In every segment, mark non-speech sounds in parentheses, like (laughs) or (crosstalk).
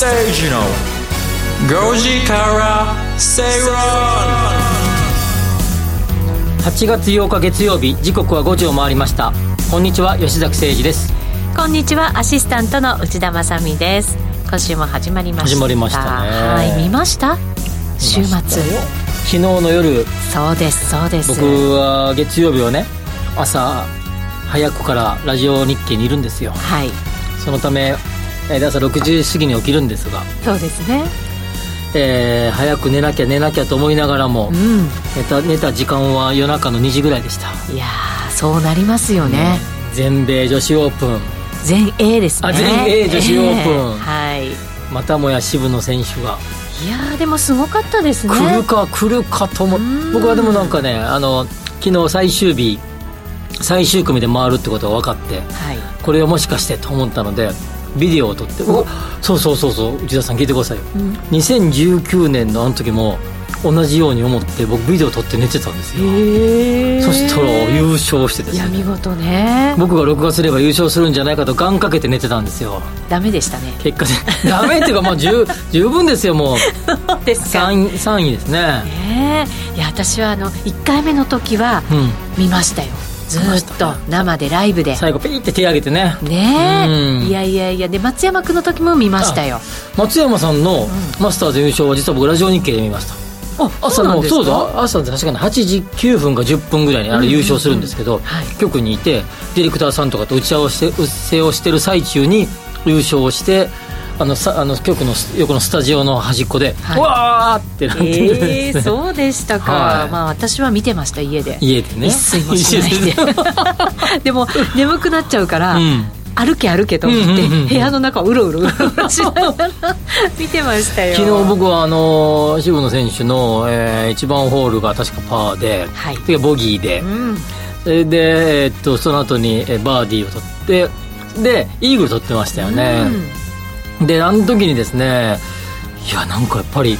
吉崎誠二の5時から正論8月8日月曜日時刻は5時を回りました。こんにちは吉崎誠二です。こんにちはアシスタントの内田まさみです。今週も始まりました。始まりましたね。はい見ました？週末。昨日の夜。そうですそうです。僕は月曜日はね朝早くからラジオ日経にいるんですよ。はい。そのためえー朝6時過ぎに起きるんですが、そうですね。えー早く寝なきゃ寝なきゃと思いながらも、うん。寝た寝た時間は夜中の2時ぐらいでした。いやーそうなりますよね、全米女子オープン。全英ですね。あ全英女子オープン。えーはい。いまたもや渋野選手が。やーでもすごかったですね。来るか来るかと思ううん。僕はでもなんかねあの昨日最終日最終組で回るってことが分かってはい。これをもしかしてと思ったのでビデオを撮って。お。そうそうそうそう。内田さん聞いてくださいよ、うん。2019年のあの時も同じように思って僕ビデオ撮って寝てたんですよ。そしたら優勝してですね。いや見事ね。僕が録画すれば優勝するんじゃないかと願掛けて寝てたんですよ。ダメでしたね。結果でダメっていうかまあ十 (laughs) 十分ですよもう。そうですか。3, 3位ですね。ねえ。いや私はあの1回目の時はうん。見ましたよずーっと生でライブで。最後ピーって手挙げてね。ねうん。えいやいやいや。で松山君の時も見ましたよ。松山さんのマスターズ優勝は実は僕ラジオ日経で見ました。あ朝のそうだだ。朝確かに8時9分か10分ぐらいにあれ優勝するんですけど、はい。局にいてディレクターさんとかと打ち合わせ打ち合わせをしてる最中に優勝してあのさあの局の横のスタジオの端っこで、はい。うわーってなってるんえー、そうでしたか、はい。まあ私は見てました家で。家でね。一睡もしないで。(laughs) (laughs) でも眠くなっちゃうから、うん。歩け歩けと思って、うんうんうんうん。部屋の中をうろうろうろしながら見てましたよ。昨日僕はあの渋野選手の、え1番ホールが確かパーで、はい。でボギーで、うん。それで、えっと、その後にえバーディーを取ってでイーグル取ってましたよね、であの時にですねいやなんかやっぱり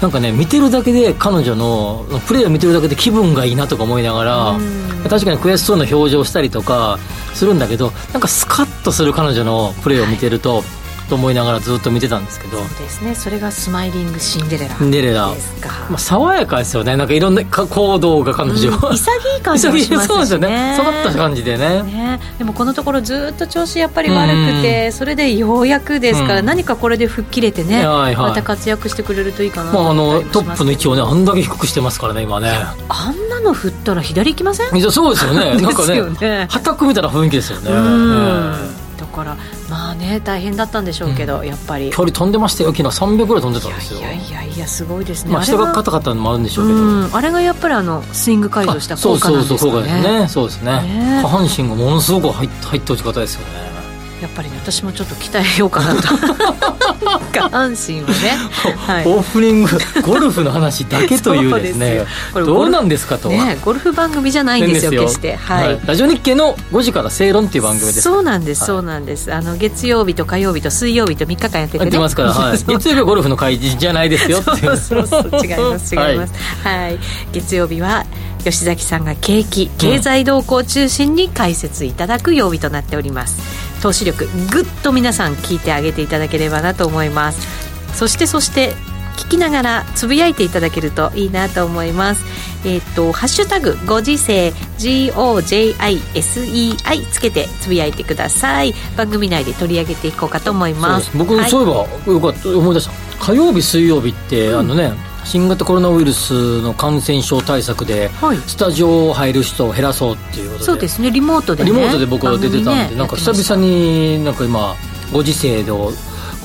なんかね見てるだけで彼女のプレーを見てるだけで気分がいいなとか思いながら、うん。確かに悔しそうな表情をしたりとかするんだけどなんかスカッとする彼女のプレーを見てると、と思いながらずっと見てたんですけど。そうですね。それがスマイリングシンデレラシンデレラ。ですか、まあ、爽やかですよね。なんかいろんなか行動が彼女、うん。潔い感じもしますしね。そうですよね。下がった感じでね。ね、でもこのところずっと調子やっぱり悪くて、それでようやくですから、うん。何かこれで吹っ切れてね、はいはい。また活躍してくれるといいかなとまあ、あ思のトップの位置をねあんだけ低くしてますからね今ね。あんなの振ったら左行きません？そうですよね。なんかねはたく見たら雰囲気ですよね。うん。ねだからまあね大変だったんでしょうけど、やっぱり。い距離飛んでましたよ。昨日300ぐらい飛んでたんですよ。やいやいやすごいですね、まあ人が硬かったのもあるんでしょうけど、うん。あれがやっぱりあのスイング解除した効果そうそう効なんですかね。果ですねそうですね。ね。下半身がものすごく入っ入った落ち方ですよねやっぱりね私もちょっと鍛えようかなと。下半身をね、はい、オープニングゴルフの話だけというですね。どうなんですかとは、ねゴルフ番組じゃないんですよ決して。はい、ラジオ日経の5時から正論っていう番組です。そうなんです、はい。そうなんです。あの月曜日と火曜日と水曜日と3日間やってて、ね、やってますから、はい、月曜日はゴルフの会じゃないですよっていそうそうそう違います違います、はい。月曜日は吉崎さんが景気経済動向を中心に解説いただく曜日となっております投資力ぐっと皆さん聞いてあげていただければなと思います。そしてそして聞きながらつぶやいていただけるといいなと思います。えっ、とハッシュタグご時世 GOJISEI つけてつぶやいてください。番組内で取り上げていこうかと思いそうまですす。僕、はい。そういえばよかった。思い出した。火曜日水曜日って、あのね新型コロナウイルスの感染症対策で、はい。スタジオ入る人を減らそうっていうことで。そうですねリモートでね。リモートで僕は出てたんで、ねなんか久々になんか今ご時世でこ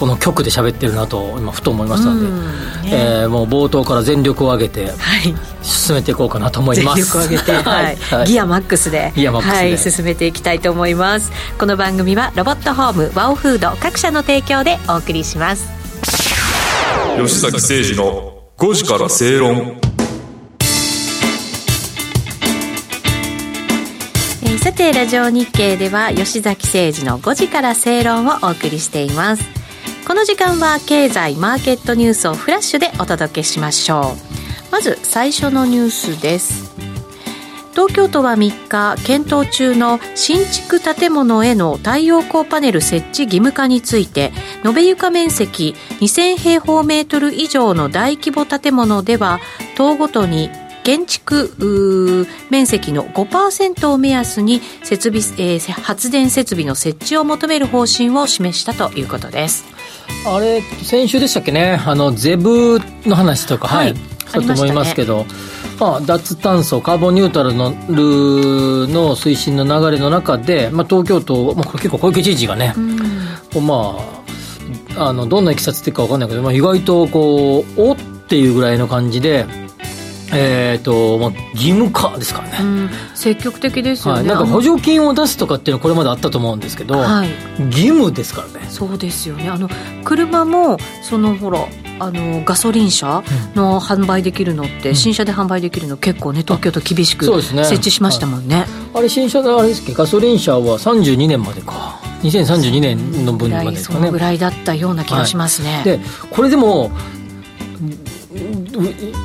の局で喋ってるなと今ふと思いましたので、うんね。えーもう冒頭から全力を挙げてはい。進めていこうかなと思います。全力を上げて、(laughs) はい。はい。ギアマックスで。ギアマックスで。はい、進めていきたいと思います。この番組はロボットホームワオフード各社の提供でお送りします。吉崎誠二の5時から正論。さてラジオ日経では吉崎誠二の5時から正論をお送りしています。この時間は経済マーケットニュースをフラッシュでお届けしましょう。まず最初のニュースです。東京都は3日検討中の新築建物への太陽光パネル設置義務化について延べ床面積2000平方メートル以上の大規模建物では棟ごとに建築面積の5%を目安に設備、えー、発電設備の設置を求める方針を示したということです。あれ先週でしたっけね？あのゼブの話とかはい、したと思いますけどまあ、脱炭素、カーボンニュートラルのの推進の流れの中で、まあ、東京都、まあ、結構小池知事がね、まあ、あのどんないきさつっていうか分かんないけど、まあ、意外とこうおっていうぐらいの感じでえーとまあ、義務化ですからね、うん、積極的ですよね、はい、なんか補助金を出すとかっていうのはこれまであったと思うんですけど、はい、義務ですからね。そうですよね。あの車もそのほらあのガソリン車の販売できるのって、うん、新車で販売できるの結構ね東京都厳しく設置しましたもんね、ねはい、あれ新車であれですけ？どガソリン車は32年までか。2032年の分までですかね。そのぐらいだったような気がしますね、でこれでも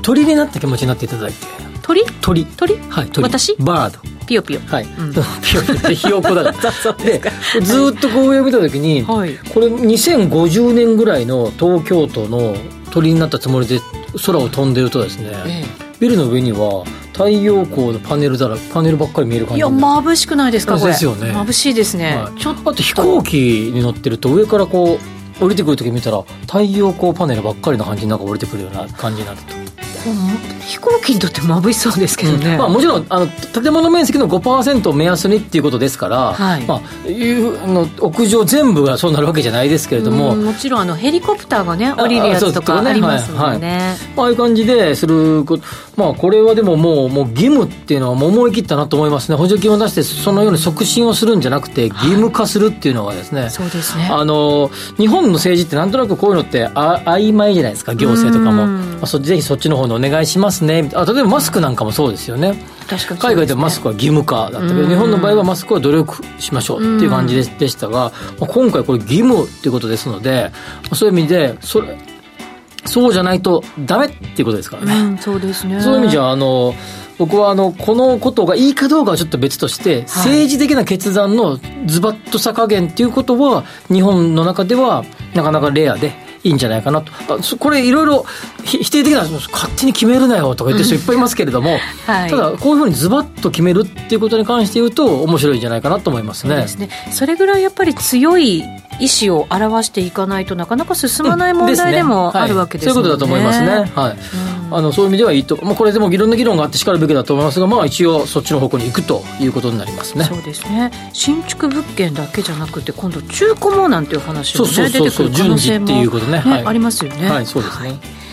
鳥になった気持ちになっていただいて。鳥？鳥。鳥？はい鳥。私？バード。ピヨピヨ。はい、うん、(laughs) ピヨピヨ。ってひよこだから。(laughs) でずっとこう上を見た時に、はい、これ2050年ぐらいの東京都の鳥になったつもりで空を飛んでるとですね、ええ、ビルの上には太陽光のパネルだらパネルばっかり見える感じいや眩しくないですかこれ。ですよね。眩しいですね、はい、ちょっとあと飛行機に乗ってると上からこう降りてくる時見たら太陽光パネルばっかりの感じになんか降りてくるような感じになると飛行機にとって眩しそうですけどね、うん、まあ、もちろんあの建物面積の5%を目安にっていうことですから、はい。まあ、いうあの屋上全部がそうなるわけじゃないですけれども。もちろんあのヘリコプターがね降りるやつとかありますもんね、はいはい、ああいう感じでするまあこれはでももうもう義務っていうのはもう思い切ったなと思いますね。補助金を出してそのように促進をするんじゃなくて義務化するっていうのはですね、はい、そうですね。あの日本の政治ってなんとなくこういうのってあ曖昧じゃないですか行政とかも、まあ、そぜひそっちの方にお願いしますね。あ例えばマスクなんかもそうですよね。確かに、ね、海外ではマスクは義務化だったけど日本の場合はマスクは努力しましょうっていう感じででしたが、まあ、今回これ義務っていうことですのでそういう意味でそれそうじゃないとダメっていうことですからね、うん、そうですね。そういう意味じゃあの僕はあのこのことがいいかどうかはちょっと別として、はい、政治的な決断のズバッとさ加減っていうことは日本の中ではなかなかレアでいいんじゃないかなと。これいろいろ否定的な勝手に決めるなよとか言ってる人いっぱいいますけれども、(laughs) はい、ただこういうふうにズバッと決めるっていうことに関して言うと面白いんじゃないかなと思いますね。そね。それぐらいやっぱり強い意思を表していかないとなかなか進まない問題でもあるわけですね、そういうことだと思いますね。はい。うん、あのそういう意味ではいいと、まあ、これでもいろんな議論があってしかるべきだと思いますが、まあ一応そっちの方向に行くということになりますね。そうですね。新築物件だけじゃなくて今度中古もなんていう話も、ね、出てくる可能性も、ね、はい、ありますよね。はい、そうですね。はい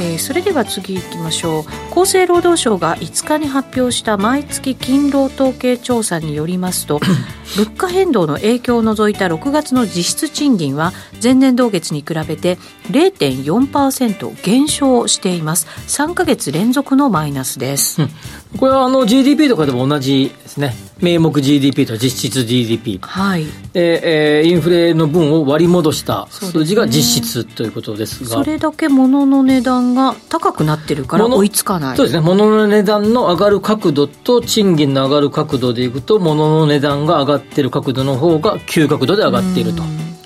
えー、それでは次いきましょう。厚生労働省が5日に発表した毎月勤労統計調査によりますと (coughs) 物価変動の影響を除いた6月の実質賃金は前年同月に比べて0.4%減少しています。3か月連続のマイナスです、うん、これはあの GDP とかでも同じですね名目 GDP と実質 GDP、はい。でえー、インフレの分を割り戻した数字が実質ということですが。それだけ物の値段が高くなってるから追いつかない。そうですね。物の値段の上がる角度と賃金の上がる角度でいくと物の値段が上がってる角度の方が急角度で上がっていると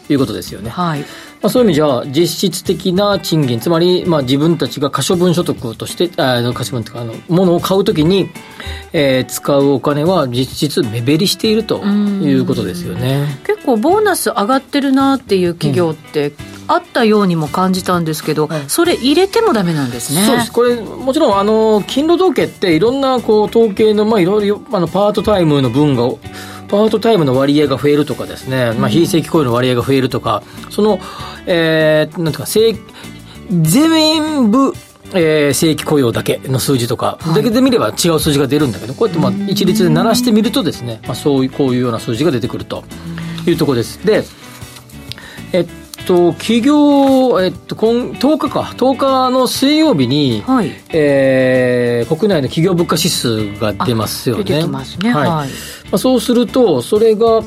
いうことですよね。はいまあ、そういう意味じゃ実質的な賃金つまり、まあ、自分たちが可処分所得としてあ可処分というかあの物を買うときに、えー、使うお金は実質目減りしているということですよね結構ボーナス上がってるなっていう企業って、あったようにも感じたんですけど、それ入れてもダメなんですね。そうです。これ、もちろん、あの、勤労統計っていろんな、こう、統計の、まあ、いろいろ、あの、パートタイムの分が、パートタイムの割合が増えるとかですね、まあ、非正規雇用の割合が増えるとか、その、えー、なんとか、正、全部、えー、正規雇用だけの数字とか、だけで見れば違う数字が出るんだけど、こうやってまあ一律で鳴らしてみるとですね、まあ、そういう、こういうような数字が出てくるというところです。で、えっと、企業、えっと、今10日か、10日の水曜日に、はい、えー、国内の企業物価指数が出ますよね。出てきますね。はい。はい、まあ、そうすると、それが、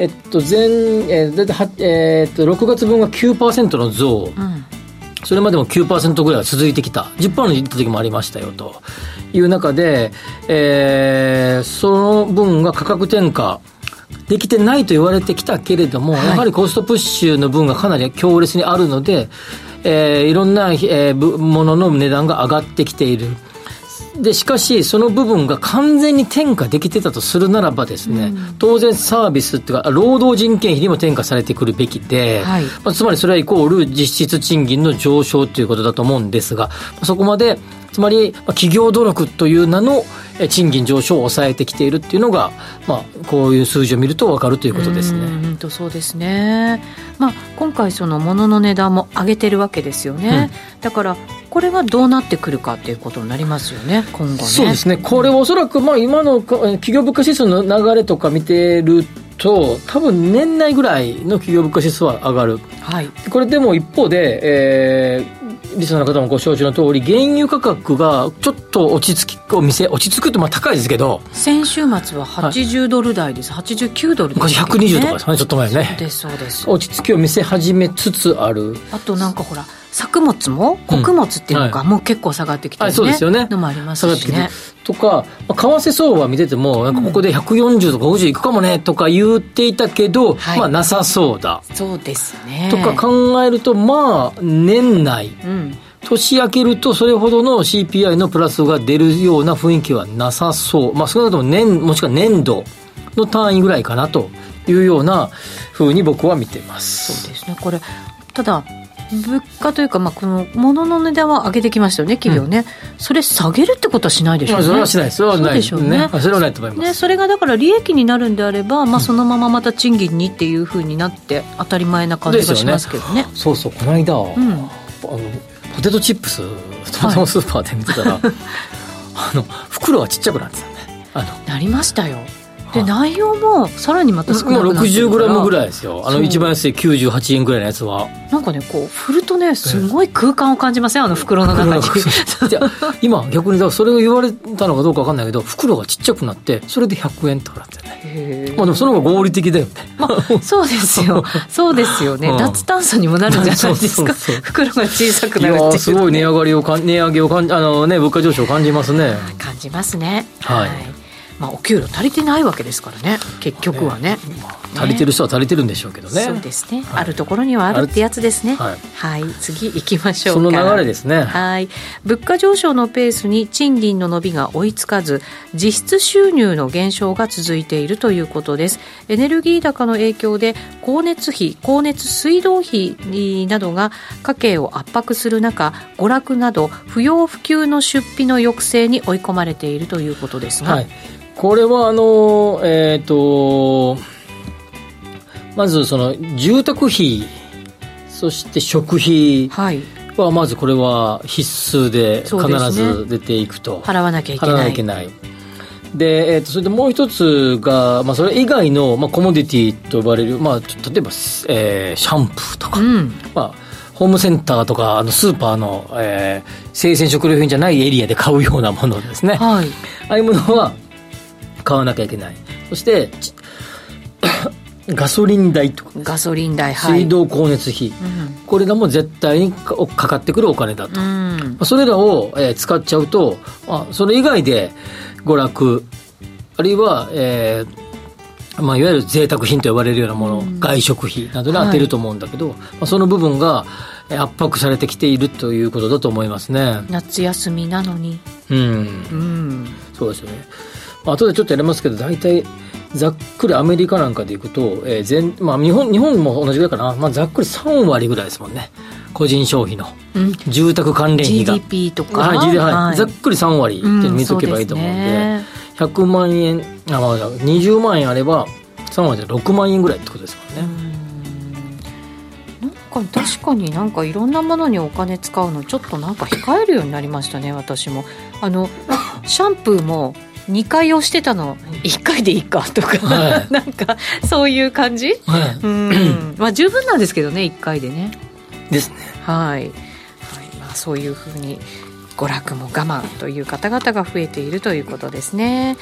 えっと、前、えー、だいたい、えー、っと、6月分が9%の増。うんそれまでも9%ぐらいは続いてきた。10%の言った時もありましたよという中で、えー、その分が価格転嫁できてないと言われてきたけれども、はい、やはりコストプッシュの分がかなり強烈にあるので、えー、いろんな、えー、ものの値段が上がってきている。で、しかし、その部分が完全に転嫁できてたとするならばですね、うん、当然サービスっていうか、労働人件費にも転嫁されてくるべきで、はい、まあ、つまりそれはイコール実質賃金の上昇ということだと思うんですが、そこまで、つまり、企業努力という名の賃金上昇を抑えてきているっていうのが、まあ、こういう数字を見ると分かるということですね。うんとそうですね、まあ、今回、その物の値段も上げてるわけですよね、うん、だからこれがどうなってくるかということになりますよね、今後ね。そうですね。これはおそらく、まあ、今の企業物価指数の流れとか見てると多分年内ぐらいの企業物価指数は上がる、はい、これでも一方で、えー、リスナーの方もご承知の通り原油価格がちょっと落ち着きを見せ落ち着くとまあ高いですけど先週末は80ドル台です、はい、89ドル。です、ね、昔120とかですねちょっと前ね。そうですそうです。落ち着きを見せ始めつつある。あとなんかほら作物も穀物っていうのがもう結構下がってきてる、ね、そうですよね。のもありますしね。とか、まあ、為替相場見ててもなんかここで140とか50いくかもねとか言っていたけど、まあなさそうだ。そうですね。とか考えるとまあ年内、うん。年明けるとそれほどの CPI のプラスが出るような雰囲気はなさそう。まあ少なくとも年、もしくは年度の単位ぐらいかなというようなふうに僕は見てます。そうですね。これ、ただ、物価というか、まあ、この物の値段は上げてきましたよね、企業ね、うん、それ、下げるってことはしないでしょうね、それはしない、それはない。でしょうね、それはないと思います、ね、それがだから利益になるんであれば、まあ、そのまままた賃金にっていうふうになって、当たり前な感じがしますけどね。ねそうそうこの間、うん、あのポテトチップス、トマトスーパーで見てたら、はい、あの袋がちっちゃくなってたね。あのなりましたよ。で内容もさらにまた少なくなってるから。60グラムぐらいですよ。あの一番安い98円ぐらいのやつは。なんかねこう振るとねすごい空間を感じません？あの袋の中に。今逆にそれを言われたのかどうか分かんないけど袋がちっちゃくなってそれで100円とかなってね。まあでもその方が合理的だよね、まあ、そうですよ。(laughs) そうですよね、うん、脱炭素にもなるんじゃないですか。(laughs) 袋が小さくなるっていう、ね、すごい値上がりをか値上げをかんあのね物価上昇を感じますね。感じますね。はい、はいまあ、お給料足りてないわけですからね結局はね、足りてる人は足りてるんでしょうけどね。そうですね、はい、あるところにはあるってやつですね。はい、はい、次行きましょうその流れですね。はい。物価上昇のペースに賃金の伸びが追いつかず実質収入の減少が続いているということです。エネルギー高の影響で光熱費光熱水道費などが家計を圧迫する中娯楽など不要不急の出費の抑制に追い込まれているということですが、はい。これはあのえっ、ー、とまずその住宅費そして食費はまずこれは必須で必ず出ていくと、ね、払わなきゃいけない。払わなきゃいけない。で、えー、とそれでもう一つが、まあ、それ以外の、まあ、コモディティと呼ばれる、まあ、例えば、えー、シャンプーとか、うん、まあ、ホームセンターとかあのスーパーの、えー、生鮮食料品じゃないエリアで買うようなものですね、はい、ああいうものは買わなきゃいけない。そしてガソリン代とかガソリン代、はい、水道光熱費、うん、これがもう絶対にかかってくるお金だと、うん、それらを、えー、使っちゃうと、まあ、それ以外で娯楽あるいは、えーまあ、いわゆる贅沢品と呼ばれるようなもの、うん、外食費などに当てると思うんだけど、はい、まあ、その部分が圧迫されてきているということだと思いますね。夏休みなのに。うん、うん、そうですよね後でちょっとやりますけど大体ざっくりアメリカなんかでいくと、えー全まあ、日本日本も同じぐらいかな、まあ、ざっくり3割ぐらいですもんね。個人消費の、うん、住宅関連費が。GDP とか、はい、はい。はい、ざっくり3割って見とけばいいと思うんで,、うん、でね、100万円あ、まあ、20万円あれば3割で6万円ぐらいってことですもんね、なんか確かになんかいろんなものにお金使うのちょっとなんか控えるようになりましたね私も。あのシャンプーも2回押してたの。1回でいいかとか、はい、(laughs) なんかそういう感じ、はい、うん。(clears throat) まあ十分なんですけどね1回でね。ですね。はい、はい。まあ、そういうふうに娯楽も我慢という方々が増えているということですね、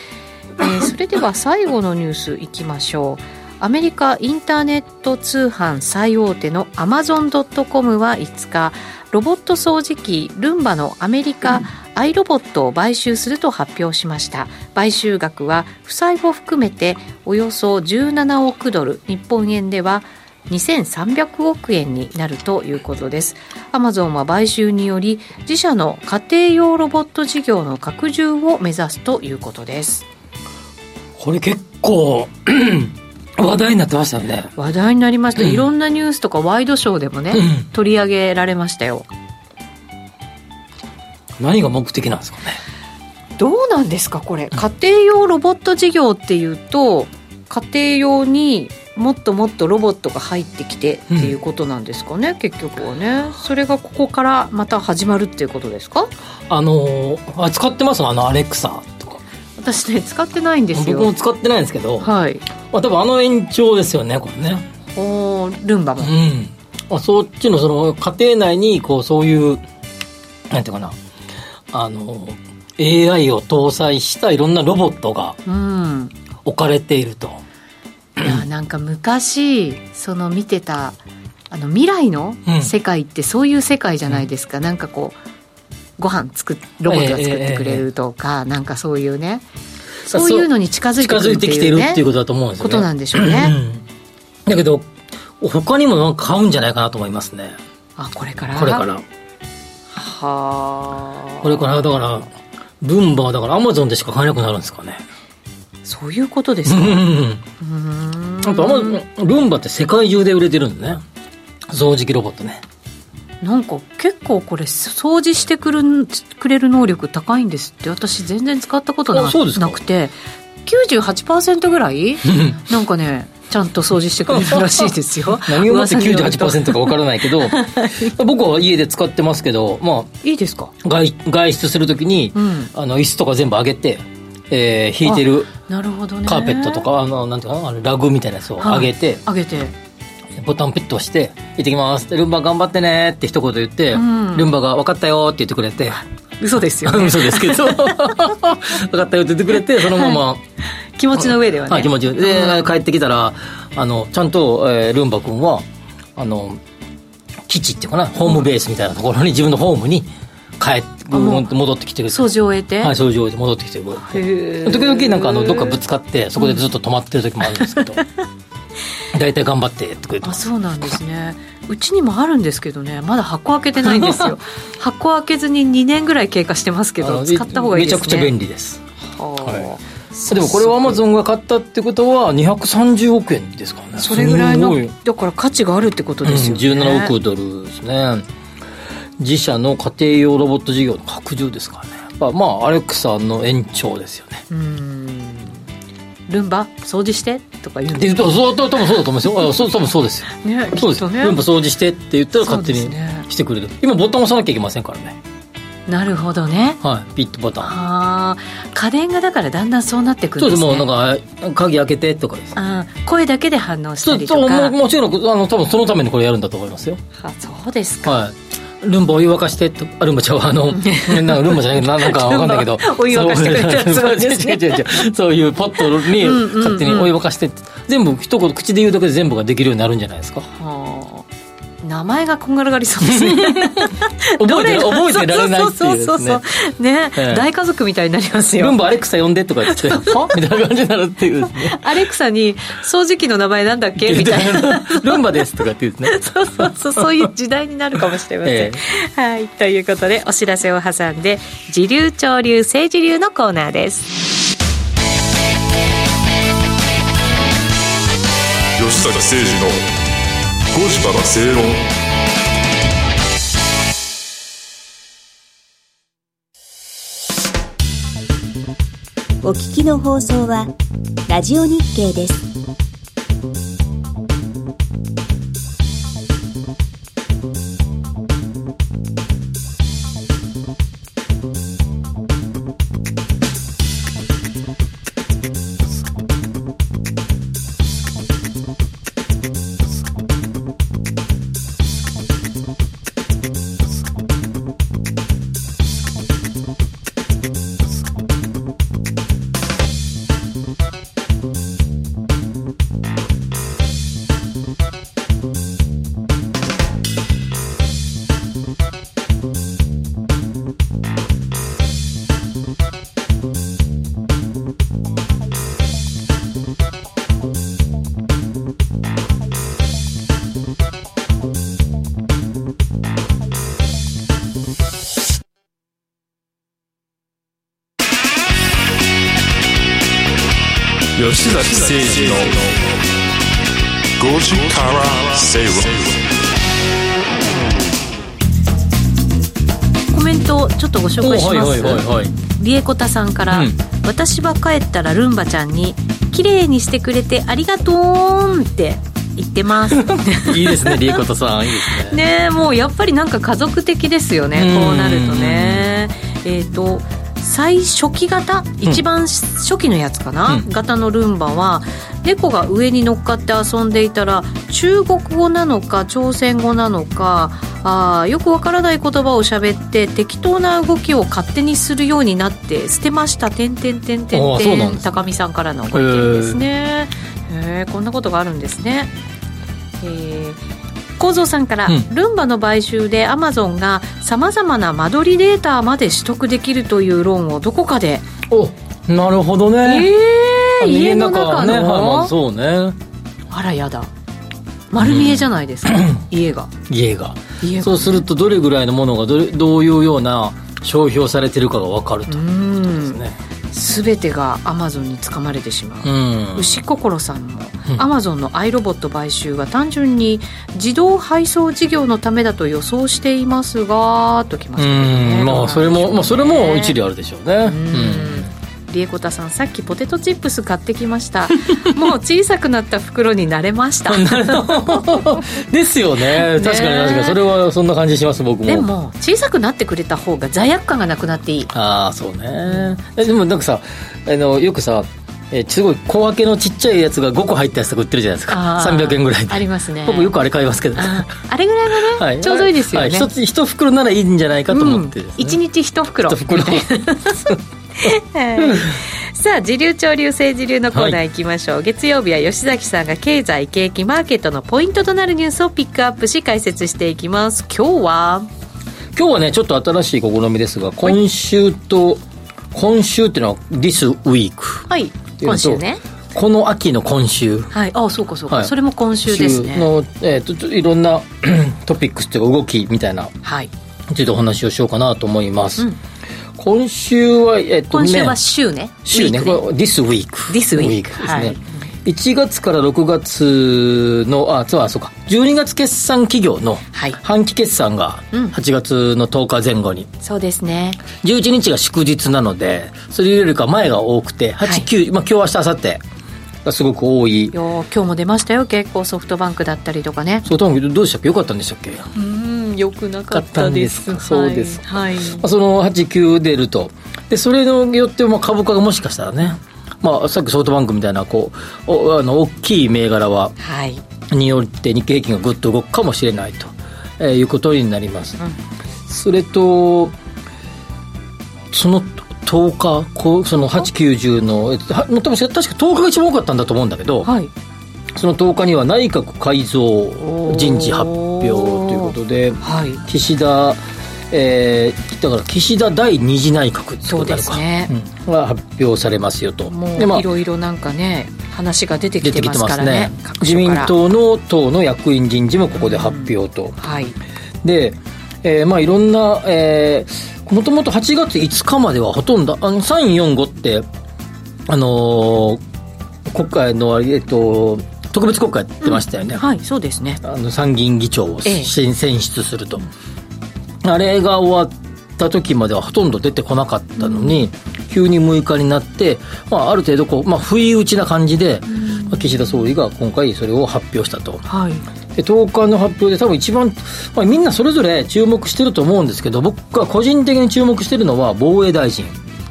えー、(laughs) それでは最後のニュースいきましょう。アメリカインターネット通販最大手のアマゾン・ドット・コムは5日ロボット掃除機ルンバのアメリカ、アイロボットを買収すると発表しました。買収額は負債を含めておよそ17億ドル。日本円では2300億円になるということです。アマゾンは買収により自社の家庭用ロボット事業の拡充を目指すということです。これ結構話題になってましたよね。話題になりました、うん、いろんなニュースとかワイドショーでもね、うん、取り上げられましたよ。何が目的なんですかね。どうなんですかこれ。家庭用ロボット事業っていうと家庭用にもっともっとロボットが入ってきてっていうことなんですかね、うん、結局はね。それがここからまた始まるっていうことですか？あのあ使ってますあのアレクサ私ね使ってないんですよ。僕も使ってないんですけどはい。まあ多分あの延長ですよねこれね。おルンバも。うん。あそっちのその家庭内にこうそういうなんていうかな。あの AI を搭載したいろんなロボットが置かれていると、うん、いやなんか昔その見てたあの未来の世界ってそういう世界じゃないですか、うん、なんかこうご飯作ロボットが作ってくれるとか、えーえー、なんかそういうね。そういうのに近づいてくるっていきてるっていうことだと思うんですよねことなんでしょうね、だけど他にもなんか買うんじゃないかなと思いますね。あこれから？これから。はあ。これからだからルンバはだからアマゾンでしか買えなくなるんですかね。そういうことですか？うん。あとアマルンバって世界中で売れてるんでね。掃除機ロボットねなんか結構これ掃除してくるくれる能力高いんですって。私全然使ったことななくて。98%ぐらい？なんかねちゃんと掃除してくれるらしいですよ。(laughs) 何をもって98%か分からないけど (laughs) 僕は家で使ってますけどまあいいですか？外外出するときに、うん、あの椅子とか全部上げてえー、引いてるなるほど、ね、カーペットとかあのなんていうかな？ラグみたいなやつを上げて、上げてボタンピッと押して「行ってきます」ルンバ頑張ってね」って一言言って、うん、ルンバが「分かったよ」って言ってくれて。嘘ですよ、ね、(laughs) 嘘ですけど。(laughs) 分かったよって言ってくれてそのまま、はい、気持ちの上ではね、はい、気持ちで、うん、帰ってきたらあのちゃんと、えー、ルンバ君はあの基地っていうかなホームベースみたいなところに自分のホームに帰って戻ってきてる掃除を終えて？はい掃除を終えて戻ってきてる時々なんかあのどっかぶつかってそこでずっと止まってる時もあるんですけど、(laughs) 大体頑張っててあそうなんですね。うちにもあるんですけどね。まだ箱開けてないんですよ。(laughs) 箱開けずに2年ぐらい経過してますけど使った方がいいですね。めちゃくちゃ便利です。はい、でもこれはアマゾンが買ったってことは230億円ですからね。それぐらいのだから価値があるってことですよね、うん、17億ドルですね。自社の家庭用ロボット事業の拡充ですからね。やっぱまあアレクサの延長ですよね。うんルンバ掃除してとか言うんで多分そうだと思いますよ。あそう多分そうですよ、ね、そうです、ね、ルンバ掃除してって言ったら勝手にしてくれる、ね、今ボタン押さなきゃいけませんからね。なるほどね。はい。ピットボタン。ああ家電がだからだんだんそうなってくるんですね。そうです。もうなんか鍵開けてとかです。あ声だけで反応したりとか。そうももちろんあの多分そのためにこれやるんだと思いますよ。あそうですか。はいルンバお湯沸かしてあルンバちゃうあのなんかルンバじゃないけどなんかわかんないけど。お湯沸かしてくれた。そう違う違う違うそういうポットに勝手にお湯沸かして。全部一言口で言うだけで全部ができるようになるんじゃないですか。はあ名前がこんがらがりそうですね。(laughs) 覚えて覚えてられないっていうそうそうね、ええ、大家族みたいになりますよ。ルンバアレクサ呼んでとか言って (laughs) は？みたいな感じになるっていう、ね、アレクサに掃除機の名前なんだっけ？みたいな。ルンバですとかって言うね。そうそうそうそういう時代になるかもしれません、ええ、はいということでお知らせを挟んで時流潮流政治流のコーナーです。吉坂誠二の正論お聞きの放送はラジオ日経です。リエコタさんから、うん。私は帰ったらルンバちゃんに「綺麗にしてくれてありがとう」って言ってます。(laughs) いいですねリエコトさん。いいですね。ねえもうやっぱりなんか家族的ですよねうん。こうなるとね。えっ、と最初期型？一番初期のやつかな、うん。型のルンバは猫が上に乗っかって遊んでいたら中国語なのか朝鮮語なのかあーよくわからない言葉を喋って適当な動きを勝手にするようになって捨てました。てんてんてんてんあーそうなんです。ね高見さんからのご意見ですね。へえこんなことがあるんですね。えー構造さんから、うん。ルンバの買収でアマゾンがさまざまな間取りデータまで取得できるという論をどこかで。おなるほどえね、ー、家の中の、はね、はいまあ、そうね。あらやだ丸見えじゃないですか、家が。家が。家がそうするとどれぐらいのものがどれどういうような商標されてるかが分かるとういうことですん。ね全てがアマゾンにつかまれてしまう、うん。牛心さんも、うん。アマゾンのアイロボット買収は単純に自動配送事業のためだと予想していますがときまうしまあそれも、まあ、それも一理あるでしょうね。ううんんリエコタさんさっきポテトチップス買ってきました。(laughs) もう小さくなった袋に慣れました。(laughs) ですよね。確かに確かに。それはそんな感じします僕も。でも小さくなってくれた方が罪悪感がなくなっていい。ああそうね。えでもなんかさあのよくさえーすごい小分けのちっちゃいやつが5個入ったやつとか売ってるじゃないですか。あー300円ぐらいで。ありますね。僕よくあれ買いますけど。ああれぐらいがね、(laughs) はい。ちょうどいいですよね、はい。一つ一袋ならいいんじゃないかと思ってね、うん、1日1袋。一袋。はい (laughs) さあ時流潮流政治流のコーナー行きましょう、月曜日は吉崎さんが経済景気マーケットのポイントとなるニュースをピックアップし解説していきます。今日は？今日はねちょっと新しい試みですが今週と今週っていうのは This Week はい。今週ね。この秋の今週。はい。あそうかそうか、はい。それも今週ですね。の、えー、といろんな (clears throat) トピックスというか動きみたいなはい。ちょっとお話をしようかなと思います、うん今週はえっ、とね今週は週ね。週ね。This Week This week ですね、はい。1月から6月のあそうあそうか。12月決算企業のはい。半期決算がうん。8月の10日前後に、そうですね。11日が祝日なのでそれよりか前が多くてはい。89、まあ、今日明日明後日がすごく多い。よ今日も出ましたよ。結構ソフトバンクだったりとかね。そう多分どうでしたっけ？よかったんでしたっけ？うんよくなかったです。か？そうです。かはい、まあ、その89出ると。でそれによってまあ株価がもしかしたらね、まあ、さっきソフトバンクみたいなこうおあの大きい銘柄ははい。によって日経平均がぐっと動くかもしれないと、えーいうことになります、それとその10日？こうその890の確か10日が一番多かったんだと思うんだけど、はい。その10日には内閣改造人事発表ということではい。岸田、えーだから岸田第二次内閣ってことですね。うん。が発表されますよと。いろいろなんかね話が出てき出ててますから。ね各自民党の党の役員人事もここで発表と、はい。で、えーまあいろんな、えー、もともと8月5日まではほとんど、あの、345って、あのー国会の、えっと、特別国会やってましたよね。はいそうですねあの参議院議長をええ選選出すると。あれが終わった時まではほとんど出てこなかったのに、急に6日になって、まあ、ある程度こう、まあ、不意打ちな感じで、まあ岸田総理が今回それを発表したと。はいで10日の発表で多分一番、まあ、みんなそれぞれ注目してると思うんですけど僕が個人的に注目してるのは防衛大臣。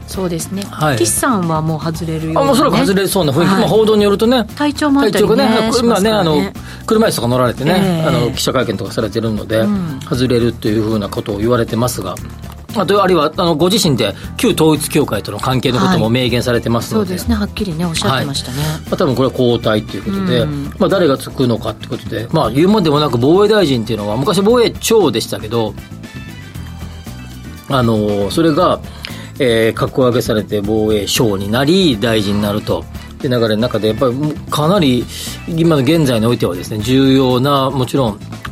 そうですね、はい。岸さんはもう外れるような、ね、おそらく外れそうな雰囲気、はい。まあ、報道によるとね。体調もあっ体調たりねがねまあね。あのね車椅子とか乗られてね、ええ。あの記者会見とかされてるので、うん。外れるというふうなことを言われてますがあとあるいはあのご自身で旧統一教会との関係のことも明言されてますので、そうですね。はっきりねおっしゃってましたね、まあ、多分これは交代ということで、うん。まあ、誰がつくのかということで、まあ、言うまでもなく防衛大臣っていうのは昔防衛庁でしたけどあのそれが、えー格上げされて防衛省になり大臣になると。いう流れの中でやっぱりかなり今の現在においてはですね重要なもちろん、まあ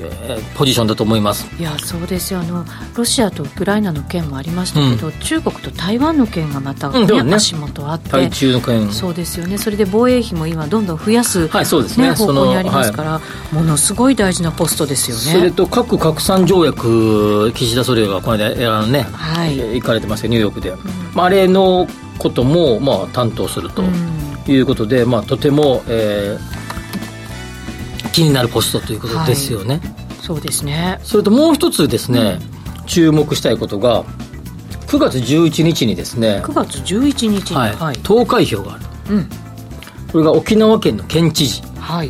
えー、ポジションだと思います。いやそうですよ。あのロシアとウクライナの件もありましたけど、うん、中国と台湾の件がまたね、うん、ね。足元あって対中の件。そうですよね。それで防衛費も今どんどん増やす、はいそうですね、方向にありますから、はい、ものすごい大事なポストですよね。それと核拡散条約岸田総理がこの間あのね、はい、行かれてますよニューヨークで、うん。まあ、あれのことも、まあ、担当するということで、まあ、とても、えー、気になるポストということですよね、はい、そうですね。それともう一つですね、うん、注目したいことが9月11日にですね9月11日に、はいはい、投開票がある、うん、これが沖縄県の県知事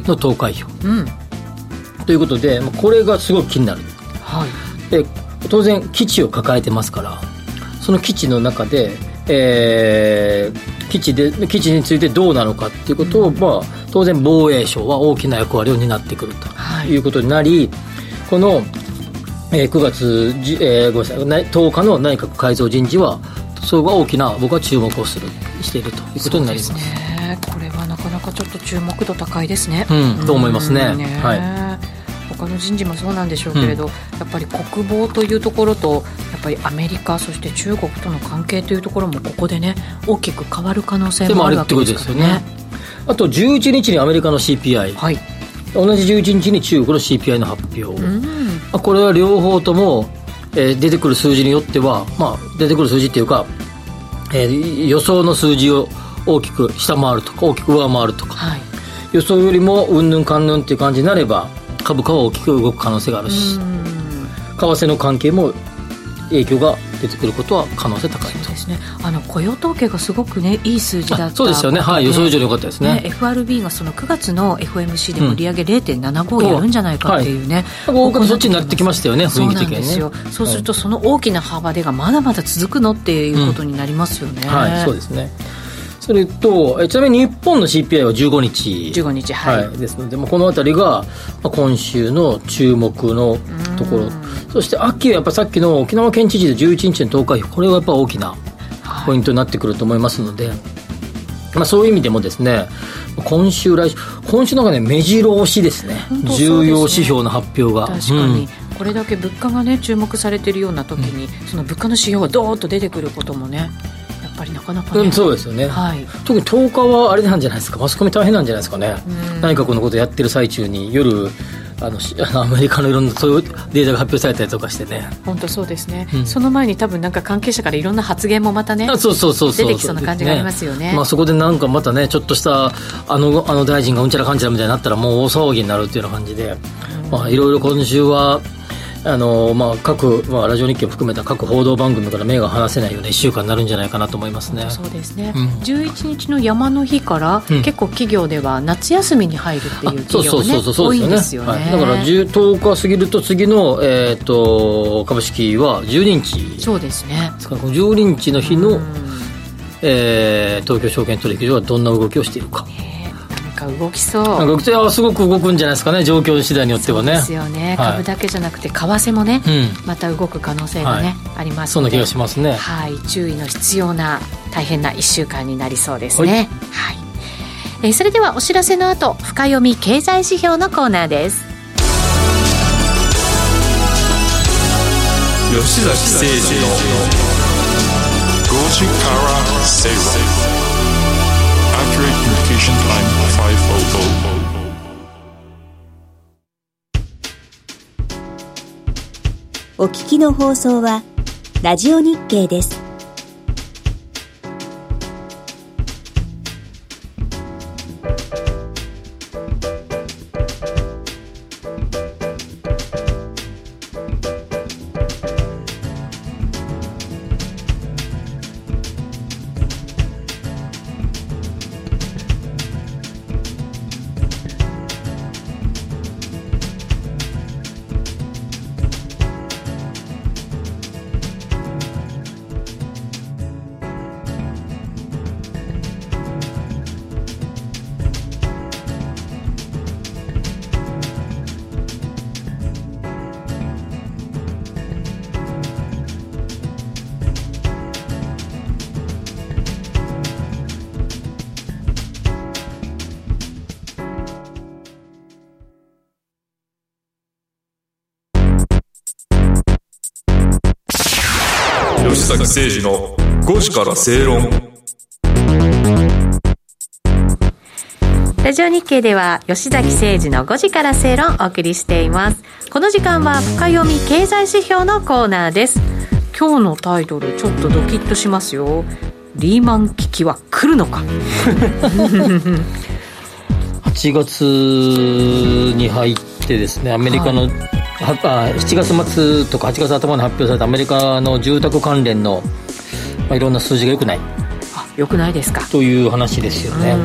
の投開票、はいうん、ということでこれがすごく気になる、はい、で当然基地を抱えてますからその基地の中で、えー、基地で基地についてどうなのかっていうことを、まあ、当然防衛省は大きな役割を担ってくるとい。うことになり、はい、この、えー、9月、えー、ごめんなさい10日の内閣改造人事はそれが大きな僕は注目をするしているということになります。ね。これはなかなかちょっと注目度高いですね。うん、と思いますね。ねはい。他の人事もそうなんでしょうけれど、うん、やっぱり国防というところとやっぱりアメリカそして中国との関係というところもここでね大きく変わる可能性もあるわけですからね。あと11日にアメリカの CPI、はい、同じ11日に中国の CPI の発表、うん、これは両方とも、えー、出てくる数字によっては、まあ、出てくる数字っていうか、えー、予想の数字を大きく下回るとか大きく上回るとか、はい、予想よりもうんぬんかんぬんっていう感じになれば株価は大きく動く可能性があるし。為替の関係も影響が出てくることは可能性高いとですね。あの雇用統計がすごくねいい数字だったそうですよね。はい予想以上に良かったですね。ね FRB がその9月の FOMC でも利上げ0.75やるんじゃないかっていうね、うんはい、そっちになってきましたよね雰囲気的にね。そうそうするとその大きな幅でがまだまだ続くのっていうことになりますよね、うん、はいそうですね。それとちなみに日本の CPI は15日。15日はい、はい、ですので、まあ、この辺りが、まあ、今週の注目のところそして秋はやっぱさっきの沖縄県知事で11日の投開票これはやっぱ大きなポイントになってくると思いますので、まあ、そういう意味でもですね今週来週今週なんかね目白押しですね、ね、重要指標の発表が。確かに、うん。これだけ物価がね注目されているような時に、うん、その物価の指標がドーンと出てくることもねぱりなかなか、ね、うん、そうですよね、はい、特に10日はあれなんじゃないですか。マスコミ大変なんじゃないですかね、何かこのことやってる最中に夜あのアメリカのいろんなそういうデータが発表されたりとかしてね。本当そうですね、うん、その前に多分なんか関係者からいろんな発言もまたねそうそうそう。出てきそうな感じがありますよね、ね、まあ、そこでなんかまたねちょっとしたあのあの大臣がうんちゃらかんちゃらみたいになったらもう大騒ぎになるっていうような感じで、うん、まあ、いろいろ今週はあのまあ、各、まあ、ラジオ日経を含めた各報道番組から目が離せないような1週間になるんじゃないかなと思いますね。そうですね、うん、11日の山の日から、うん、結構企業では夏休みに入るっていう企業が、ね、多いんですよね、はい、だから10日過ぎると次の、えーと、株式は12日。そうですね。ですから12日の日の、えー、東京証券取引所はどんな動きをしているか。か動きそう。動きそうすごく動くんじゃないですかね。状況次第によってはね。ですよね、はい、株だけじゃなくて為替もね、うん、また動く可能性がね、はい、ありますそんな気がしますね。はい。注意の必要な大変な1週間になりそうですね。はい、えー、それではお知らせの後深読み経済指標のコーナーです。吉崎誠二の5時から正論 Accurate location Time 500お聞きの放送はラジオ日経です。吉崎誠二の5時から正論。ラジオ日経では吉崎誠二の5時から正論をお送りしています。この時間は深読み経済指標のコーナーです。今日のタイトルちょっとドキッとしますよ。リーマン危機は来るのか。(laughs) 8月に入ってですねアメリカの、はい、あ7月末とか8月頭に発表されたアメリカの住宅関連の、まあ、いろんな数字が良くない。あ良くないですか。という話ですよね。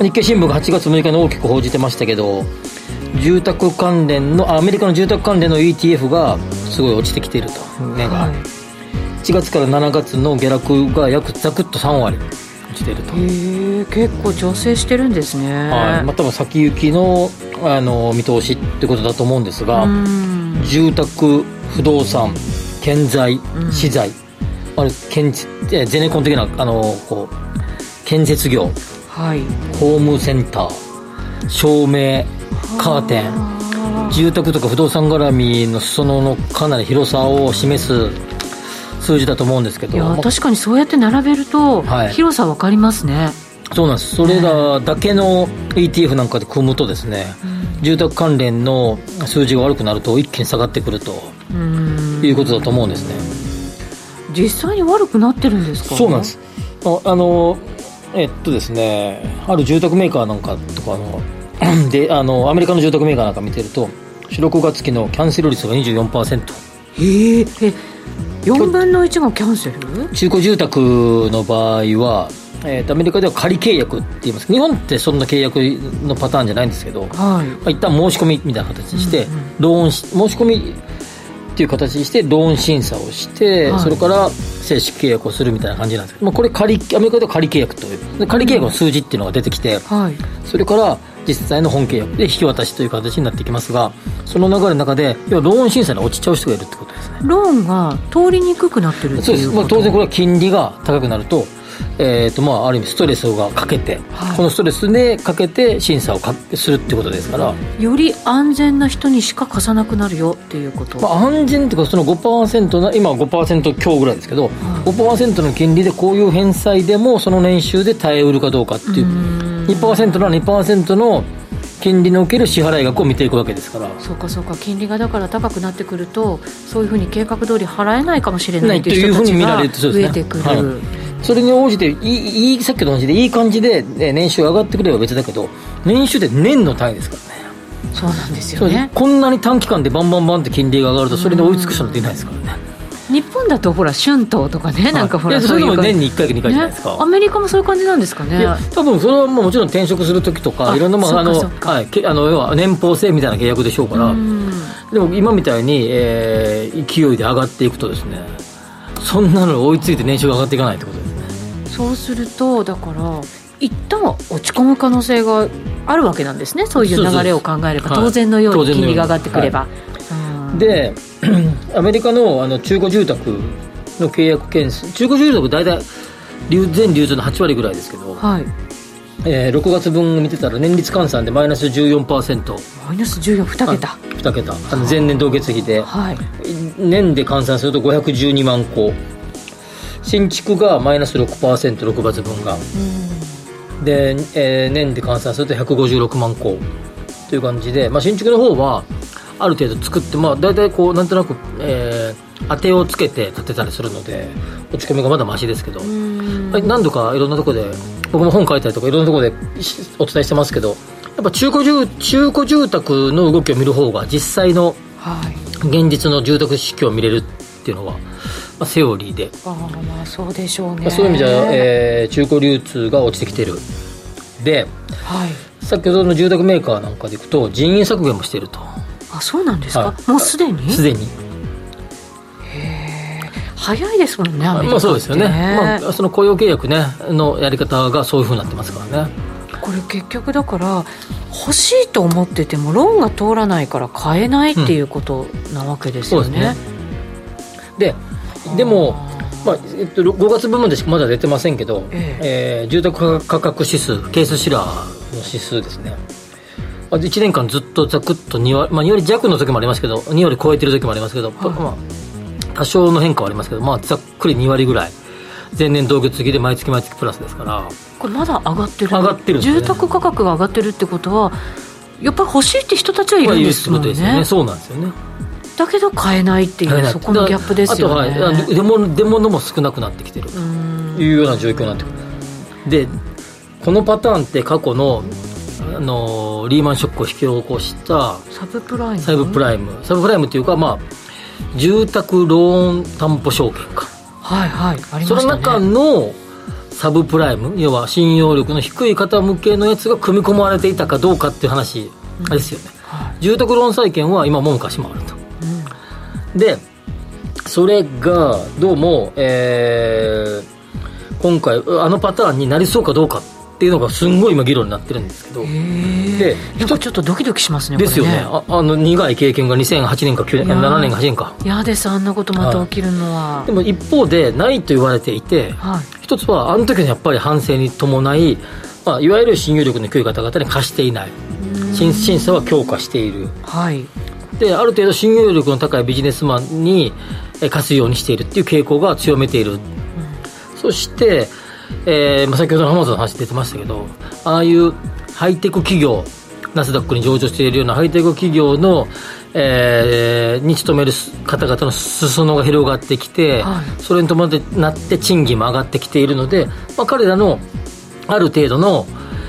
日経新聞が8月6日に大きく報じてましたけど住宅関連のアメリカの住宅関連の ETF がすごい落ちてきていると。目が、はい、1月から7月の下落が約ざくっと3割落ちていると。へえ結構調整してるんですね。はい。まあ多分先行きのあの見通しってことだと思うんですが住宅不動産建材資材、うん、あれ建ゼネコン的なあのこう建設業はい、ホームセンター照明カーテン住宅とか不動産絡みの裾野のかなり広さを示す数字だと思うんですけど。いや確かにそうやって並べると、はい、広さ分かりますねそうなんです。それらだけの ETF なんかで組むとですね、うん、住宅関連の数字が悪くなると一気に下がってくるということだと思うんですね。実際に悪くなってるんですかそうなんです。あのえっとですねある住宅メーカーなんかとかのであの (clears throat) アメリカの住宅メーカーなんか見てると4、6月期のキャンセル率が24%へえ4分の1がキャンセル？中古住宅の場合は、えーと、アメリカでは仮契約って言います。日本ってそんな契約のパターンじゃないんですけど、はい。まあ、一旦申し込みみたいな形にして、うんうん、ローン申し込みっていう形にしてローン審査をして、はい、それから正式契約をするみたいな感じなんですけど、まあ、これ仮アメリカでは仮契約という仮契約の数字っていうのが出てきて、はい、それから実際の本契約で引き渡しという形になってきますがその流れの中で要はローン審査に落ちちゃう人がいるってことですね。ローンが通りにくくなってるっていうそうです、まあ、当然これは金利が高くなるとえーとまあ、ある意味ストレスがかけて、はい、このストレスでかけて審査をかするっていうことですから。より安全な人にしか貸さなくなるよっていうこと、まあ、安全っていうかその5%の今は5%強ぐらいですけど、はい、5%の金利でこういう返済でもその年収で耐えうるかどうかっていう。う2%なら2%の金利における支払い額を見ていくわけですから。そうかそうか。金利がだから高くなってくるとそういうふうに計画通り払えないかもしれないという人たちが増えてくる。それに応じていいさっきと同じでいい感じで年収上がってくれば別だけど年収って年の単位ですからね。そうなんですよね。こんなに短期間でバンバンバンって金利が上がるとそれに追いつく人ていないですからね。日本だとほら春闘とかね、なんかほらそういうの年に1回か2回じゃないですか、ね、アメリカもそういう感じなんですかね。多分それはもちろん転職する時とかいろんな、まあ、あのはい、あの要は年俸制みたいな契約でしょうから。でも今みたいに、えー、勢いで上がっていくとですねそんなの追いついて年収が上がっていかないってことですそうするとだから一旦落ち込む可能性があるわけなんですね。そういう流れを考えれば。当然のように金利が上がってくれば、はい、で (clears throat) アメリカのあの中古住宅の契約件数中古住宅大体全流通の8割ぐらいですけど、はいえー、6月分見てたら年率換算でマイナス14%マイナス14 2桁？2桁。あの前年同月比で、はい、年で換算すると512万戸新築がマイナス 6%6 月分が、うん、で、えー、年で換算すると156万戸という感じで、まあ、新築の方はある程度作って、まあ、大体こうなんとなく、えー、当てをつけて建てたりするので落ち込みがまだましですけど、何度かいろんなところで僕も本書いたりとかいろんなところでお伝えしてますけどやっぱ中古住中古住宅の動きを見る方が実際の現実の住宅市況を見れるっていうのは、まあ、セオリーで。あまあそうでしょうね、まあ、そういう意味じゃ、えー、中古流通が落ちてきてる。で、はい、先ほどの住宅メーカーなんかでいくと人員削減もしていると。あそうなんですか、はい、もうすでに？すでに早いですもんね、まあ、そうですよね、まあ、その雇用契約、ね、のやり方がそういうふうになってますからね。これ結局だから欲しいと思っててもローンが通らないから買えないっていうことなわけですよね。うん、で、ね、でも、まあえっと、5月分までしかまだ出てませんけど、ええ。えー、住宅価格指数ケースシラーの指数ですね。1年間ずっとざくっと2割,、まあ、2割弱の時もありますけど2割超えてる時もありますけど、はい、まあ、多少の変化はありますけど、まあ、ざっくり2割ぐらい。前年同月期で毎月毎月プラスですから。これまだ上がってる。上がってるね。住宅価格が上がってるってことはやっぱり欲しいって人たちはいるんですもんね,、ですよね。そうなんですよね。だけど買えないっていうそこのギャップですよね。あとは出物出物も少なくなってきてる。というような状況になってくる。でこのパターンって過去のあのリーマンショックを引き起こしたサブプライム？サブプライム。サブプライムっていうかまあ住宅ローン担保証券か。はいはいありましたね。その中のサブプライム要は信用力の低い方向けのやつが組み込まれていたかどうかっていう話ですよね、住宅ローン債券は今も昔もあると、でそれがどうも、えー今回あのパターンになりそうかどうかっていうのがすんごい今議論になってるんですけど。でなんかちょっとドキドキしますねですよね。こああの苦い経験が2008年か9年いやー。7年か8年か。嫌ですあんなことまた起きるのは。でも一方でないと言われていて、はい。一つはあの時のやっぱり反省に伴い、まあ、いわゆる信用力の低い方々に貸していない。審審査は強化している。はい。である程度信用力の高いビジネスマンにえ貸すようにしているっていう傾向が強めている、そして、えーまあ、先ほどの浜田の話出てましたけどああいうハイテク企業ナスダックに上場しているようなハイテク企業の、えーに勤める方々の裾野が広がってきて、はい。それに伴ってなって賃金も上がってきているので、まあ、彼らのある程度の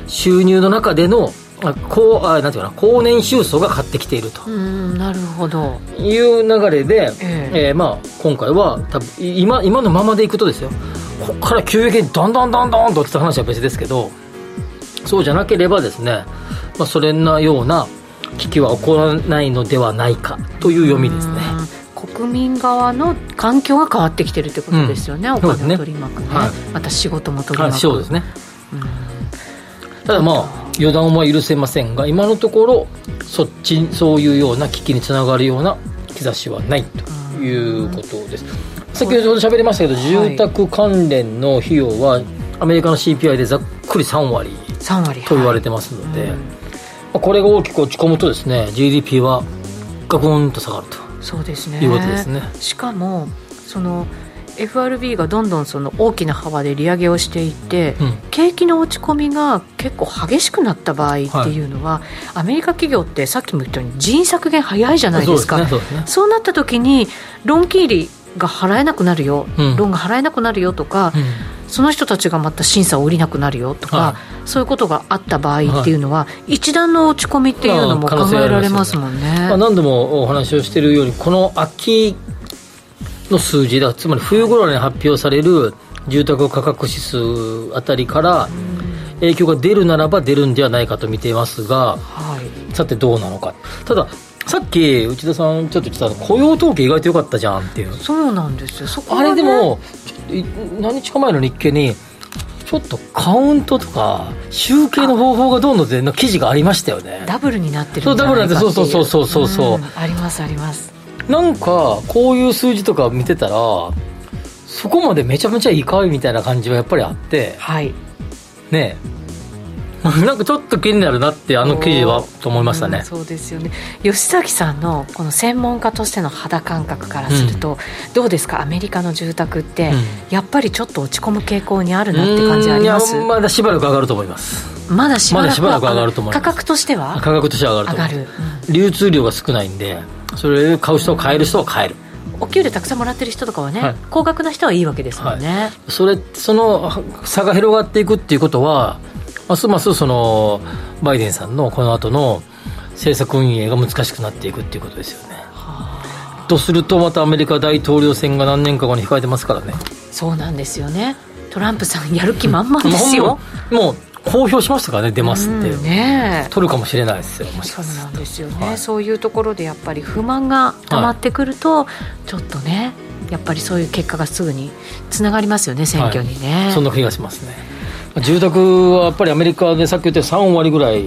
収入の中でのあ高あなんていうかな高年収層が買ってきていると。うんなるほど。いう流れで、ええ。ーまあ、今回は多分今今のままでいくとですよここから急激にどんどんどんどんとってた話は別ですけどそうじゃなければですね、まあ、それなような危機は起こらないのではないかという読みですね。うん。国民側の環境が変わってきてるってことですよね、うん。お金を取り巻くね、はい。また仕事も取りはい、巻く、そうですね、ただまあ予断は許せませんが今のところそっちそういうような危機につながるような兆しはないということです先ほど喋りましたけど、住宅関連の費用はアメリカの CPI でざっくり3割3割と言われててますので、まあこれが大きく落ち込むとですね GDP はガクンと下がるとそうですね。いうことですね。しかもその FRB がどんどんその大きな幅で利上げをしていって、うん。景気の落ち込みが結構激しくなった場合っていうのは、アメリカ企業ってさっきも言ったように人員削減早いじゃないですか。そうねそうね。そうなった時にローン金利が払えなくなるよ、うん。ローンが払えなくなるよとか、うん。その人たちがまた審査を降りなくなるよとか、はそういうことがあった場合っていうのは、一段の落ち込みっていうのも考えられますもんね。まあ、何度もお話をしているようにこの秋の数字だつまり冬頃に発表される住宅価格指数あたりから影響が出るならば出るんではないかと見ていますがはい。さてどうなのか。たださっき内田さんちょっと言ってたの雇用統計意外と良かったじゃんっていう。そうなんですよ。そこね。れでも何日か前の日経にちょっとカウントとか集計の方法がどうのっての記事がありましたよね。ダブルになってるそうダブルになってそうそうそうそうそう。うんありますあります。なんかこういう数字とか見てたらそこまでめちゃめちゃいいかいみたいな感じはやっぱりあって。はい。ね。え (laughs) なんかちょっと気になるなってあの記事はと思いましたね。うん、そうですよね。吉崎さんのこの専門家としての肌感覚からすると、どうですか？アメリカの住宅って、うん。やっぱりちょっと落ち込む傾向にあるなって感じあります？まだしばらく上がると思います。まだしばらく上がると思います。価格としては？価格としては上がると思い上がまする、流通量が少ないんでそれを買う人は買える人は買える。うんお給料たくさんもらってる人とかはね、はい。高額な人はいいわけですもんね、それその差が広がっていくっていうことはますますそのバイデンさんのこの後の政策運営が難しくなっていくっていうことですよね。とするとまたアメリカ大統領選が何年か後に控えてますからね。そうなんですよね。トランプさんやる気満々ですよ、もうもう公表しましたからね出ますって、うんねえ。取るかもしれないですよそうなんですよね、はい。そういうところでやっぱり不満が溜まってくると、ちょっとねやっぱりそういう結果がすぐにつながりますよね選挙にね、そんな気がしますね住宅はやっぱりアメリカでさっき言ったように3割ぐらい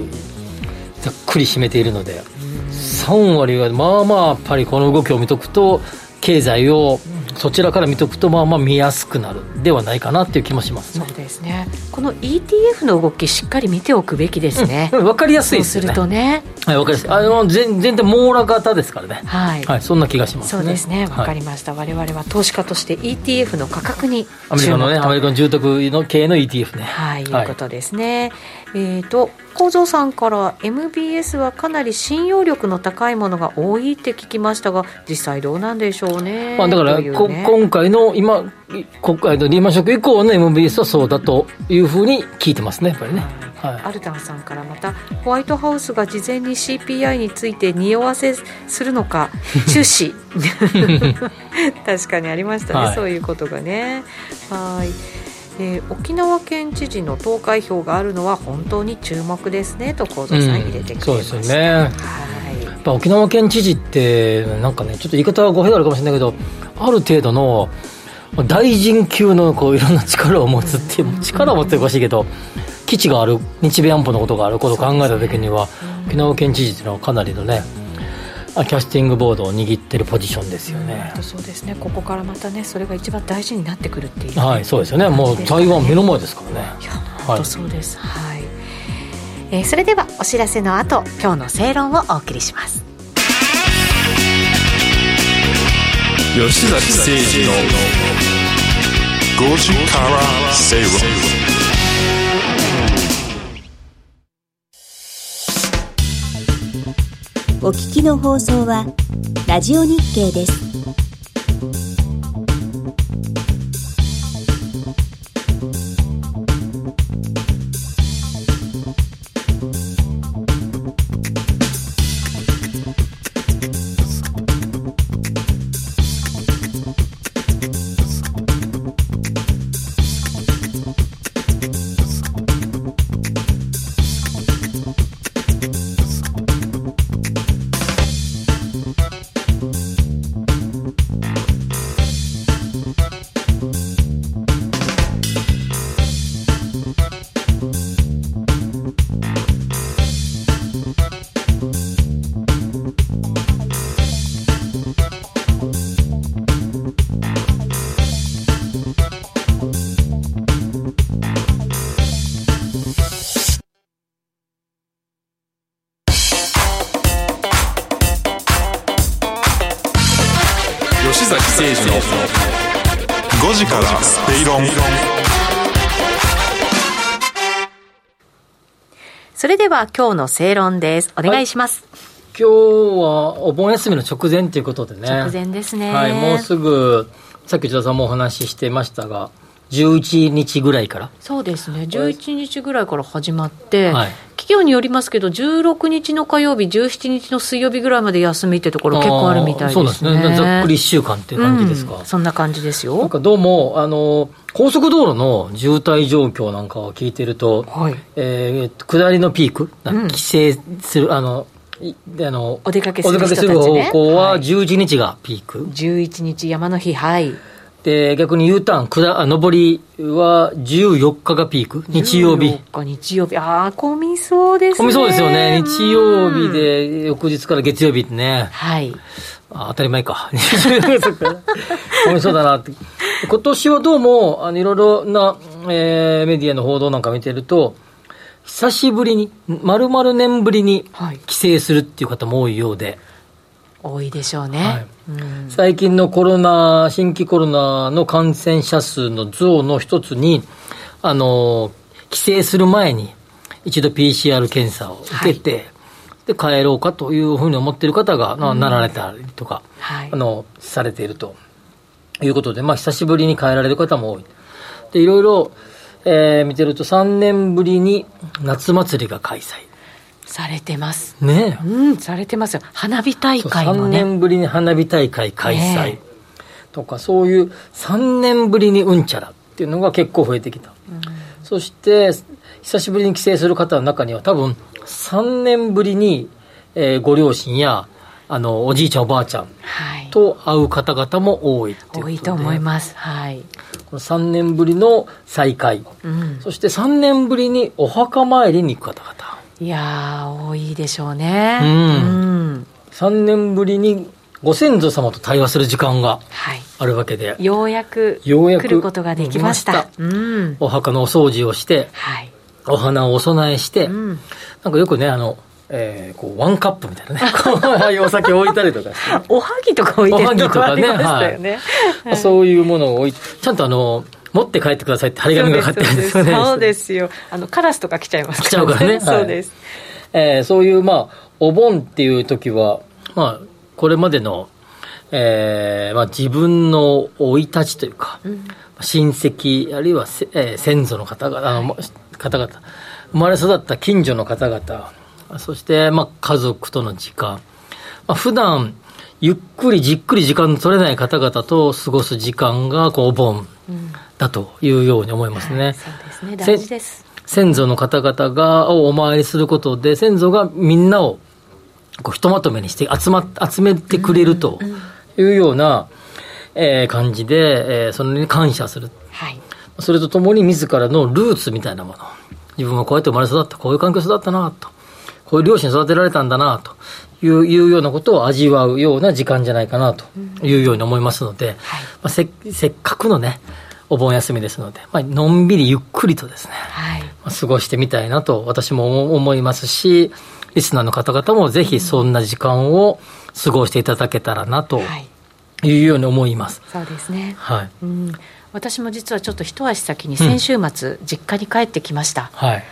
ざっくり占めているので3割はまあまあやっぱりこの動きを見とくと経済をそちらから見とくとまあまあ見やすくなるではないかなっていう気もしますね。そうですね。この ETF の動きしっかり見ておくべきですね、うん、分かりやすいですよねるとね。はい分かりやすい。あの全全然網羅型ですからね。はい、はい、そんな気がします、ね、そうですね。分かりました、はい、我々は投資家として ETF の価格にアメリカのねアメリカの住宅の系の ETF ね。はい、いうことですね、えっ、ー、と構造さんから MBS はかなり信用力の高いものが多いって聞きましたが実際どうなんでしょうね、まあ、だから、ね、今回の今国会のリーマンショック以降の MBS はそうだというふうに聞いてますねやっぱりね、はい、アルタンさんからまたホワイトハウスが事前に CPI について匂わせするのか注視 (laughs) 確かにありましたね、はい、そういうことがね。はいえー、沖縄県知事の投開票があるのは本当に注目ですねと構造さん入れてくれます、うん、そうですよね、はい、やっぱ沖縄県知事ってなんかねちょっと言い方は語弊があるかもしれないけどある程度の大臣級のこういろんな力を持つっていう、力を持っておかしいけど基地がある日米安保のことがあることを考えた時には、沖縄県知事っていうのはかなりのねキャスティングボードを握ってるポジションですよね。そうですね。ここからまたね、それが一番大事になってくるっていう、ね、はい、そうですよね。もう台湾目の前ですからね。いや、本当そうです。はい。えー、それではお知らせの後、今日の正論をお送りします。吉崎誠二の5時から正論。お聞きの放送はラジオ日経です。それでは今日の正論です。お願いします。はい、今日はお盆休みの直前ということでね。直前ですね。はい、もうすぐ、さっき内田さんもお話ししてましたが、11日ぐらいから？そうですね、11日ぐらいから始まって、はい、企業によりますけど、16日の火曜日、17日の水曜日ぐらいまで休みってところ、結構あるみたいですね。そうですね、ざっくり1週間っていう感じですか、うん、そんな感じですよ。なんかどうもあの高速道路の渋滞状況なんかを聞いてると、はい、えー、下りのピーク、規制する、うん、あの、あのお出かけする、ね、する方向は11日がピーク、はい、11日山の日はいで逆に U ターン下上りは14日がピーク？日曜日14日。日曜日。ああ混みそうですね。混みそうですよね。日曜日で翌日から月曜日ってね。はい。あ当たり前か。(laughs) 混みそうだなって。今年はどうも、あの、いろいろな、えー、メディアの報道なんか見てると、久しぶりに、丸々年ぶりに帰省するっていう方も多いようで。多いでしょうね、はい。うん、最近のコロナ、新規コロナの感染者数の増の一つに、あの、帰省する前に、一度 PCR 検査を受けて、はい、で、帰ろうかというふうに思っている方が、なられたりとか、はい、あの、されていると。いうことで、まあ、久しぶりに帰られる方も多い。で、いろいろ、えー、見てると3年ぶりに夏祭りが開催。されてます。ねうん、されてますよ。花火大会もね。3年ぶりに花火大会開催。とか、そういう3年ぶりにうんちゃらっていうのが結構増えてきた。うん、そして、久しぶりに帰省する方の中には多分3年ぶりに、えー、ご両親やあのおじいちゃんおばあちゃんと会う方々も多いと多いと思いますはいこの3年ぶりの再会、うん、そして3年ぶりにお墓参りに行く方々いや多いでしょうね。うん、うん、3年ぶりにご先祖様と対話する時間がはい。あるわけで、ようやくようやく来ることができました。うん。お墓のお掃除をして、はい。お花をお供えして、うん。なんかよくね、あの、えーこうワンカップみたいなね、(laughs) こういうお酒置いたりとかして、(laughs) おはぎとか置いてるとこありましたよね。まあそういうものを置いちゃんとあの、持って帰ってくださいって張り紙が貼ってあるんですよね。そうです (laughs) よ。あのカラスとか来ちゃいます来ちゃうからねそうです、えーそういう、まあ、お盆っていう時は、まあ、これまでの、えーまあ、自分の生い立ちというか、親戚、あるいはせ、えー先祖の方々、あのま方々、生まれ育った近所の方々、そして、まあ、家族との時間、まあ、普段ゆっくりじっくり時間の取れない方々と過ごす時間が、こう、お盆だというように思いますね。そうですね。大事です。先祖の方々がをお参りすることで先祖がみんなをこうひとまとめにして集ま集めてくれるというような、えー感じで、えーそれに感謝する。はい。それとともに自らのルーツみたいなもの。自分はこうやって生まれ育った。こういう環境で育ったなと。こういう両親に育てられたんだなと。いういうようなことを味わうような時間じゃないかなというように思いますので、まあ、せせっかくのねお盆休みですので、まあのんびりゆっくりとですねはい。過ごしてみたいなと私も思いますし、リスナーの方々もぜひそんな時間を過ごしていただけたらなとはい。いうように思います。そうですね。はい。うん。私も実はちょっと一足先に先週末、実家に帰ってきました。はい。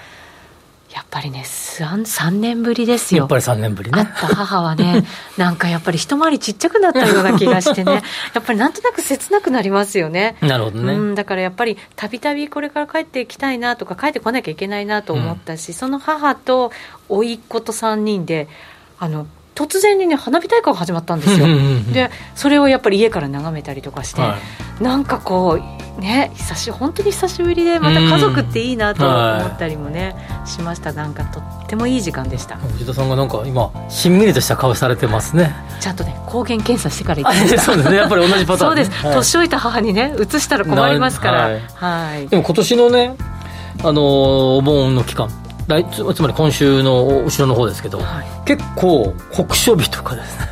やっぱりね 3, 3年ぶりですよやっぱり3年ぶりね。会った母はね、(laughs) なんかやっぱり一回りちっちゃくなったような気がしてね、(laughs) やっぱりなんとなく切なくなりますよね。なるほどね。うん、だからやっぱりたびたびこれから帰っていきたいなとか帰ってこなきゃいけないなと思ったし、その母と甥っ子と3人であの突然にね花火大会が始まったんですよ。でそれをやっぱり家から眺めたりとかして、はなんかこうね久し本当に久しぶりでまた家族っていいなと思ったりもね、しました。なんかとってもいい時間でした。藤田さんがなんか今、しんみりとした顔されてますね。ちゃんとね抗原検査してから行あきました。(laughs) そうですね。やっぱり同じパターン。ね、そうです、はい。年老いた母にね移したら困りますから。なはい、でも今年のね、あのーお盆の期間、来つつまり今週の後ろの方ですけど、はい。結構酷暑日とかですね。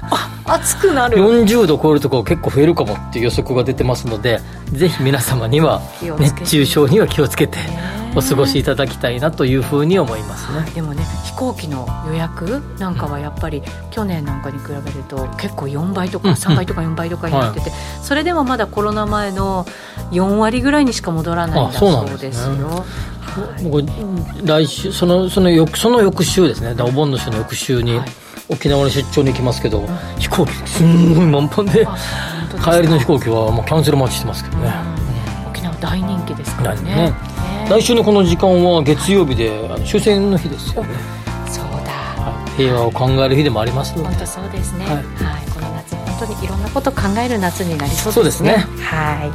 暑くなる。40度超えるところ結構増えるかもっていう予測が出てますのでぜひ皆様には熱中症には気をつけてね。お過ごしいただきたいなというふうに思いますね。でもね飛行機の予約なんかはやっぱり去年なんかに比べると結構4倍とかうん3倍とか4倍とかになってて、それでもまだコロナ前の4割ぐらいにしか戻らないんだあそうですよ。僕来週そのその翌その翌週ですね。お盆の週の翌週にはい。沖縄に出張に行きますけど、飛行機すんごい満帆で帰りの飛行機はもうキャンセル待ちしてますけどね、沖縄大人気ですからね。来週のこの時間は月曜日で終戦の日ですよね、そうだ。はい。平和を考える日でもありますので。本当そうですね、ははい。いこの夏本当にいろんなことを考える夏になりそうですね。はい、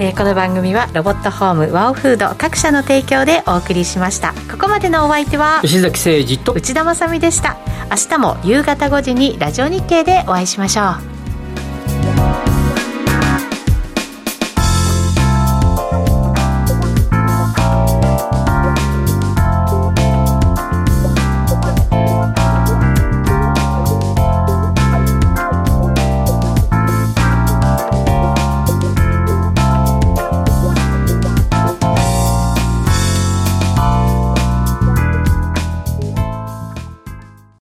えーこの番組はロボットホームワオフード各社の提供でお送りしました。ここまでのお相手は吉崎誠二と内田まさみでした。明日も夕方5時にラジオ日経でお会いしましょう